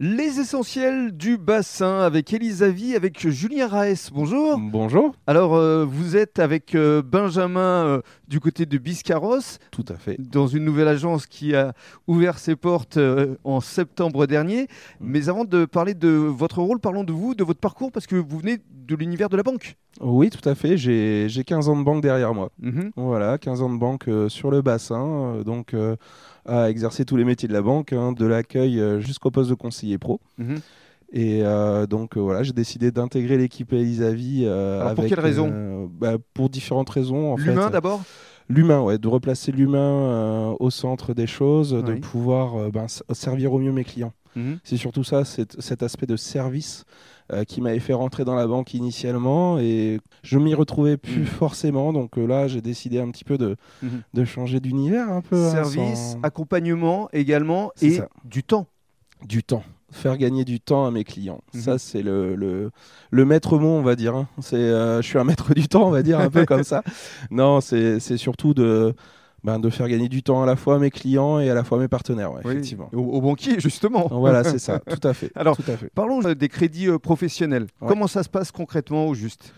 Les essentiels du bassin avec Elisavie, avec Julien Raes. Bonjour. Bonjour. Alors, euh, vous êtes avec euh, Benjamin euh, du côté de Biscarros. Tout à fait. Dans une nouvelle agence qui a ouvert ses portes en septembre dernier. Mm. Mais avant de parler de votre rôle, parlons de vous, de votre parcours, parce que vous venez de l'univers de la banque. Oui, tout à fait. J'ai 15 ans de banque derrière moi. Mhm. Voilà, 15 ans de banque sur le bassin. donc, à exercer tous les métiers de la banque, hein, de l'accueil jusqu'au poste de conseiller pro. Mhm. Et euh, donc euh, voilà, j'ai décidé d'intégrer l'équipe Elisavie. Euh, pour quelle raison? Bah, Pour différentes raisons. L'humain d'abord? L'humain, ouais, de replacer l'humain au centre des choses, de pouvoir ben, servir au mieux mes clients. Mhm. C'est surtout ça, cet aspect de service qui m'avait fait rentrer dans la banque initialement et je m'y retrouvais plus mhm. forcément. Donc là, j'ai décidé un petit peu de, mhm. de changer d'univers un peu. Hein, service, accompagnement également et du temps. Du temps faire gagner du temps à mes clients. Mhm. Ça, c'est le, le, maître mot, on va dire. Hein. C'est, euh, je suis un maître du temps, on va dire, un peu comme ça. Non, c'est, surtout de, ben, de faire gagner du temps à la fois à mes clients et à la fois à mes partenaires, effectivement. Au, banquier, justement. Voilà, c'est ça, tout à fait. Alors, tout à fait. parlons euh, des crédits euh, professionnels. Comment ça se passe concrètement au juste?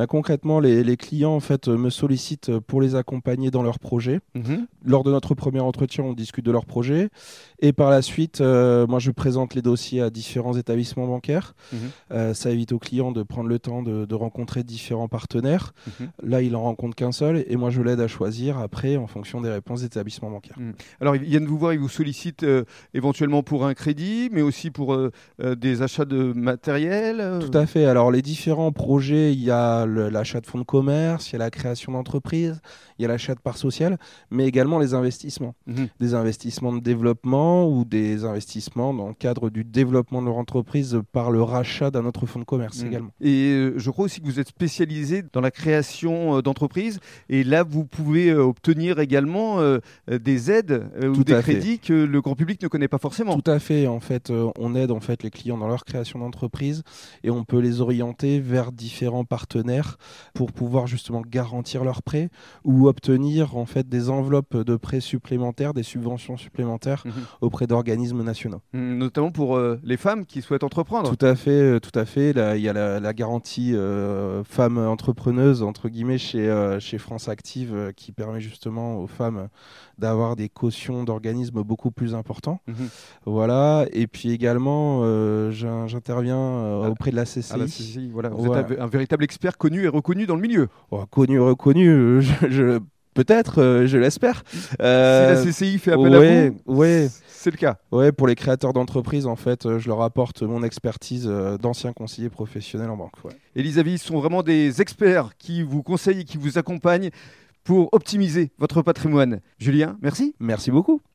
Bah, concrètement, les, clients en fait, me sollicitent pour les accompagner dans leurs projets. Mhm. Lors de notre premier entretien, on discute de leurs projets. Et par la suite, euh, moi, je présente les dossiers à différents établissements bancaires. Mhm. Euh, ça évite aux clients de prendre le temps de, rencontrer différents partenaires. Mhm. Là, il en rencontre qu'un seul. Et moi, je l'aide à choisir après en fonction des réponses des établissements bancaires. Alors, ils viennent vous voir, ils vous sollicitent euh, éventuellement pour un crédit, mais aussi pour des achats de matériel Tout à fait. Alors, les différents projets, il y a l'achat de fonds de commerce, il y a la création d'entreprises, il y a l'achat de parts sociales, mais également les investissements. Mhm. Des investissements de développement ou des investissements dans le cadre du développement de leur entreprise par le rachat d'un autre fonds de commerce mhm. également. Et euh, je crois aussi que vous êtes spécialisé dans la création euh, d'entreprises et là vous pouvez euh, obtenir également des aides ou des crédits que le grand public ne connaît pas forcément. Tout à fait. En fait, on aide en fait les clients dans leur création d'entreprise et on peut les orienter vers différents partenaires pour pouvoir justement garantir leurs prêts ou obtenir en fait des enveloppes de prêts supplémentaires, des subventions supplémentaires mhm. auprès d'organismes nationaux. Mhm, notamment pour euh, les femmes qui souhaitent entreprendre. Tout à fait, euh, tout à fait. Là, il y a la, garantie euh, femme entrepreneuse entre guillemets chez, chez France Active qui permet justement aux femmes d'avoir des cautions d'organismes beaucoup plus importants. Mhm. Voilà. Et puis également, j'interviens auprès de la CCI. voilà. Vous êtes un, véritable expert connu et reconnu dans le milieu. Oh, connu, reconnu. je, Peut-être, euh, je l'espère. Euh, si la CCI fait appel à vous, ouais. c'est le cas. Ouais, pour les créateurs d'entreprises, en fait, euh, je leur apporte mon expertise d'ancien conseiller professionnel en banque. Ouais. Elisabeth, ce sont vraiment des experts qui vous conseillent et qui vous accompagnent pour optimiser votre patrimoine. Julien, merci. Merci beaucoup.